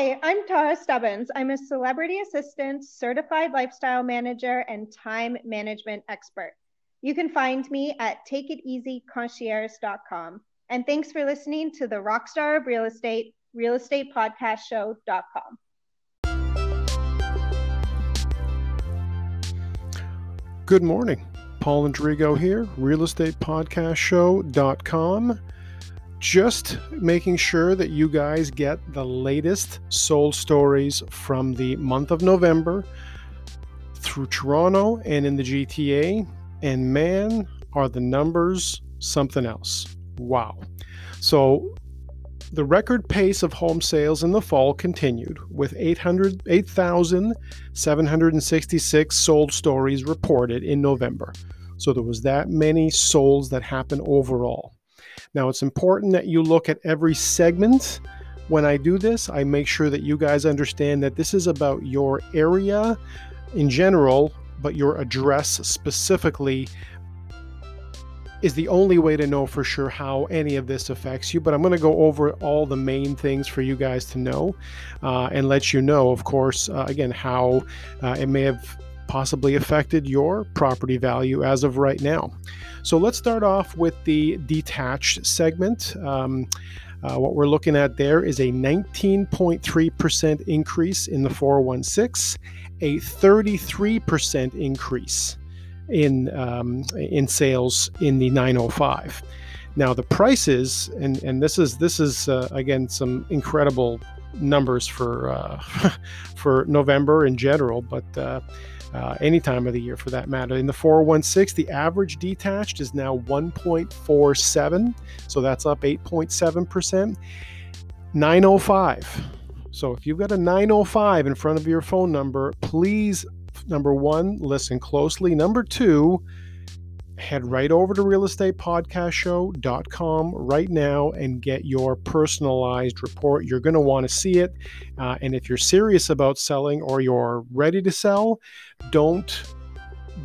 Hi, I'm Tara Stubbins. I'm a celebrity assistant, certified lifestyle manager, and time management expert. You can find me at takeiteasyconcierge.com. And thanks for listening to the Rockstar of Real Estate, Real Estate Podcast Show.com. Good morning. Paul Andrigo here, Real Estate Podcast Show.com just making sure that you guys get the latest sold stories from the month of November through Toronto and in the GTA. And man, are the numbers something else. Wow. So the record pace of home sales in the fall continued with 800, 8,766 sold stories reported in November. So there was that many solds that happened overall. Now, it's important that you look at every segment. When I do this, I make sure that you guys understand that this is about your area in general, but your address specifically is the only way to know for sure how any of this affects you. But I'm going to go over all the main things for you guys to know uh, and let you know, of course, uh, again, how uh, it may have possibly affected your property value as of right now. So let's start off with the detached segment. Um, uh, what we're looking at there is a 19.3% increase in the 416, a 33% increase in um, in sales in the 905. Now the prices, and and this is this is uh, again some incredible numbers for uh, for November in general, but uh, any time of the year for that matter. In the 416, the average detached is now 1.47, so that's up 8.7%. 905. So if you've got a 905 in front of your phone number, please, number one, listen closely. Number two, head right over to realestatepodcastshow.com right now and get your personalized report. You're going to want to see it. Uh, and if you're serious about selling or you're ready to sell, don't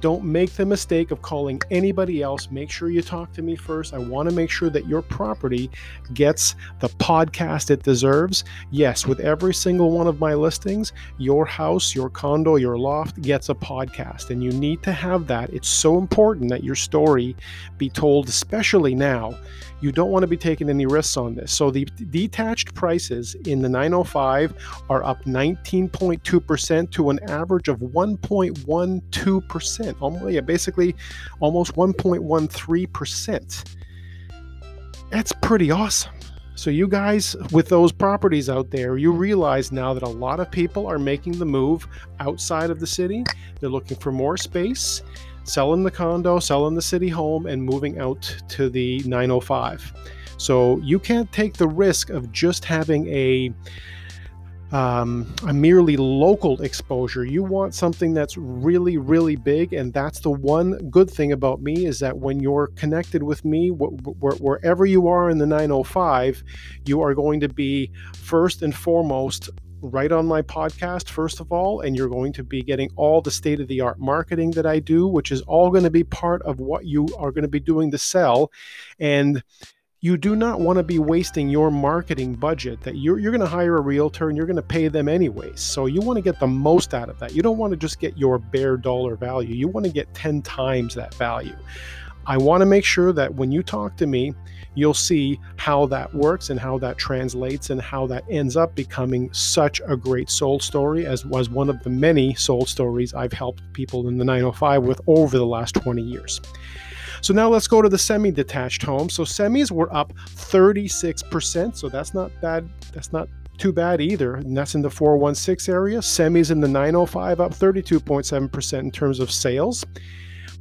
don't make the mistake of calling anybody else. Make sure you talk to me first. I want to make sure that your property gets the podcast it deserves. Yes, with every single one of my listings, your house, your condo, your loft gets a podcast, and you need to have that. It's so important that your story be told, especially now. You don't want to be taking any risks on this. So the detached prices in the 905 are up 19.2% to an average of 1.12% percent almost yeah, basically almost 1.13%. That's pretty awesome. So, you guys with those properties out there, you realize now that a lot of people are making the move outside of the city. They're looking for more space, selling the condo, selling the city home, and moving out to the 905. So, you can't take the risk of just having a um, a merely local exposure. You want something that's really, really big, and that's the one good thing about me is that when you're connected with me, wh- wh- wherever you are in the 905, you are going to be first and foremost right on my podcast, first of all, and you're going to be getting all the state of the art marketing that I do, which is all going to be part of what you are going to be doing to sell. And you do not want to be wasting your marketing budget that you're, you're going to hire a realtor and you're going to pay them anyways. So you want to get the most out of that. You don't want to just get your bare dollar value. You want to get 10 times that value. I want to make sure that when you talk to me, you'll see how that works and how that translates and how that ends up becoming such a great soul story, as was one of the many soul stories I've helped people in the 905 with over the last 20 years. So now let's go to the semi-detached home. So semis were up 36%. So that's not bad. That's not too bad either. And that's in the 416 area. Semis in the 905 up 32.7% in terms of sales.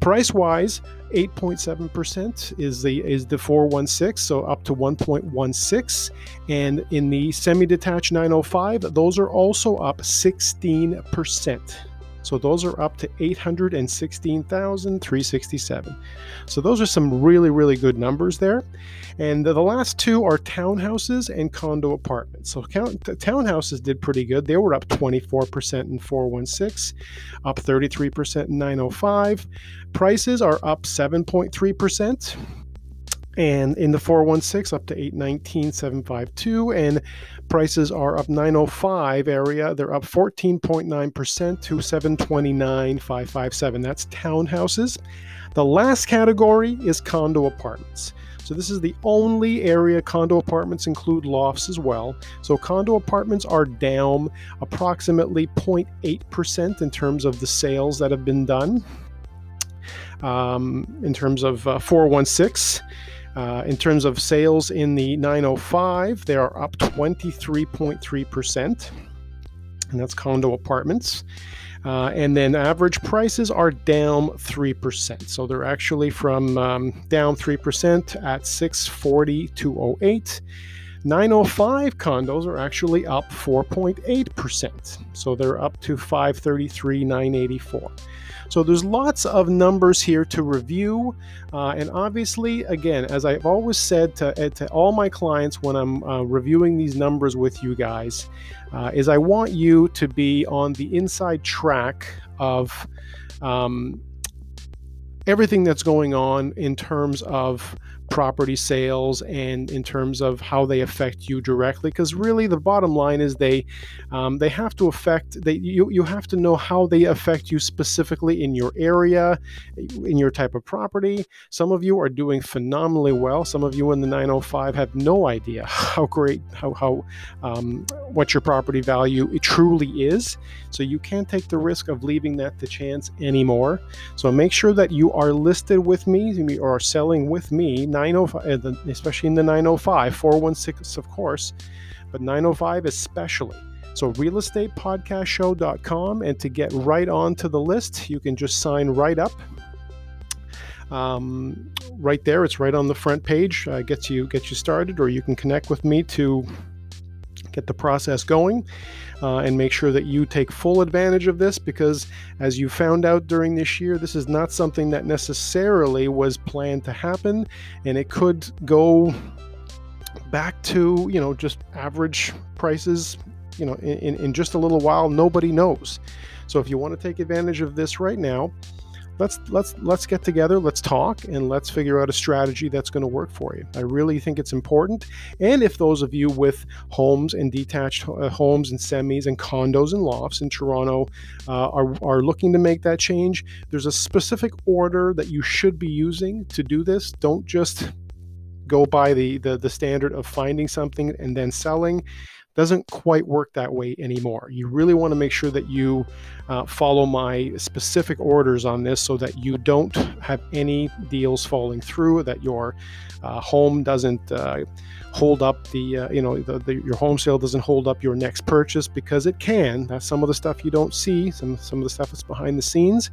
Price wise, 8.7% is the is the 416, so up to 1.16. And in the semi-detached 905, those are also up 16%. So those are up to 816,367. So those are some really, really good numbers there. And the last two are townhouses and condo apartments. So townhouses did pretty good. They were up 24% in 416, up 33% in 905. Prices are up 7.3%. and in the 416 up to 819,752 and prices are up 905 area they're up 14.9% to 729,557 that's townhouses the last category is condo apartments so this is the only area condo apartments include lofts as well. So condo apartments are down approximately 0.8% in terms of the sales that have been done. Um, in terms of uh, 416, uh, in terms of sales in the 905, they are up 23.3%, and that's condo apartments. Uh, and then average prices are down 3%. So they're actually from um, down 3% at 640 to 08. 905 condos are actually up 4.8%. So they're up to 533 984. So there's lots of numbers here to review. Uh, and obviously, again, as I've always said to, eh, to all my clients when I'm uh, reviewing these numbers with you guys, uh, is I want you to be on the inside track of um, everything that's going on in terms of property sales and in terms of how they affect you directly because really the bottom line is they um, they have to affect they you, you have to know how they affect you specifically in your area in your type of property. Some of you are doing phenomenally well. Some of you in the 905 have no idea how great how, how um, what your property value truly is. So you can't take the risk of leaving that to chance anymore. So make sure that you are listed with me or selling with me 905, uh, especially in the 905, 416, of course, but 905 especially. So, realestatepodcastshow.com. And to get right onto the list, you can just sign right up. Um, right there, it's right on the front page. Uh, gets you gets you started, or you can connect with me to get the process going uh, and make sure that you take full advantage of this because, as you found out during this year, this is not something that necessarily was planned to happen, and it could go back to you know just average prices you know in, in just a little while. Nobody knows. So if you want to take advantage of this right now let's let's let's get together let's talk and let's figure out a strategy that's going to work for you. I really think it's important. And if those of you with homes and detached uh, homes and semis and condos and lofts in toronto uh, are, are looking to make that change there's a specific order that you should be using to do this. Don't just go by the, the the standard of finding something and then selling doesn't quite work that way anymore. You really want to make sure that you uh, follow my specific orders on this so that you don't have any deals falling through, that your uh, home doesn't uh, hold up the, uh, you know, the, the, your home sale doesn't hold up your next purchase because it can. That's some of the stuff you don't see, some, some of the stuff that's behind the scenes.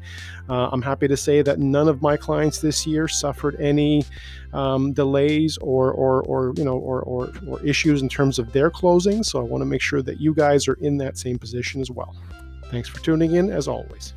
Uh, I'm happy to say that none of my clients this year suffered any um, delays or, or, or, you know, or, or, or issues in terms of their closings. So I want to make sure that you guys are in that same position as well. Thanks for tuning in as always.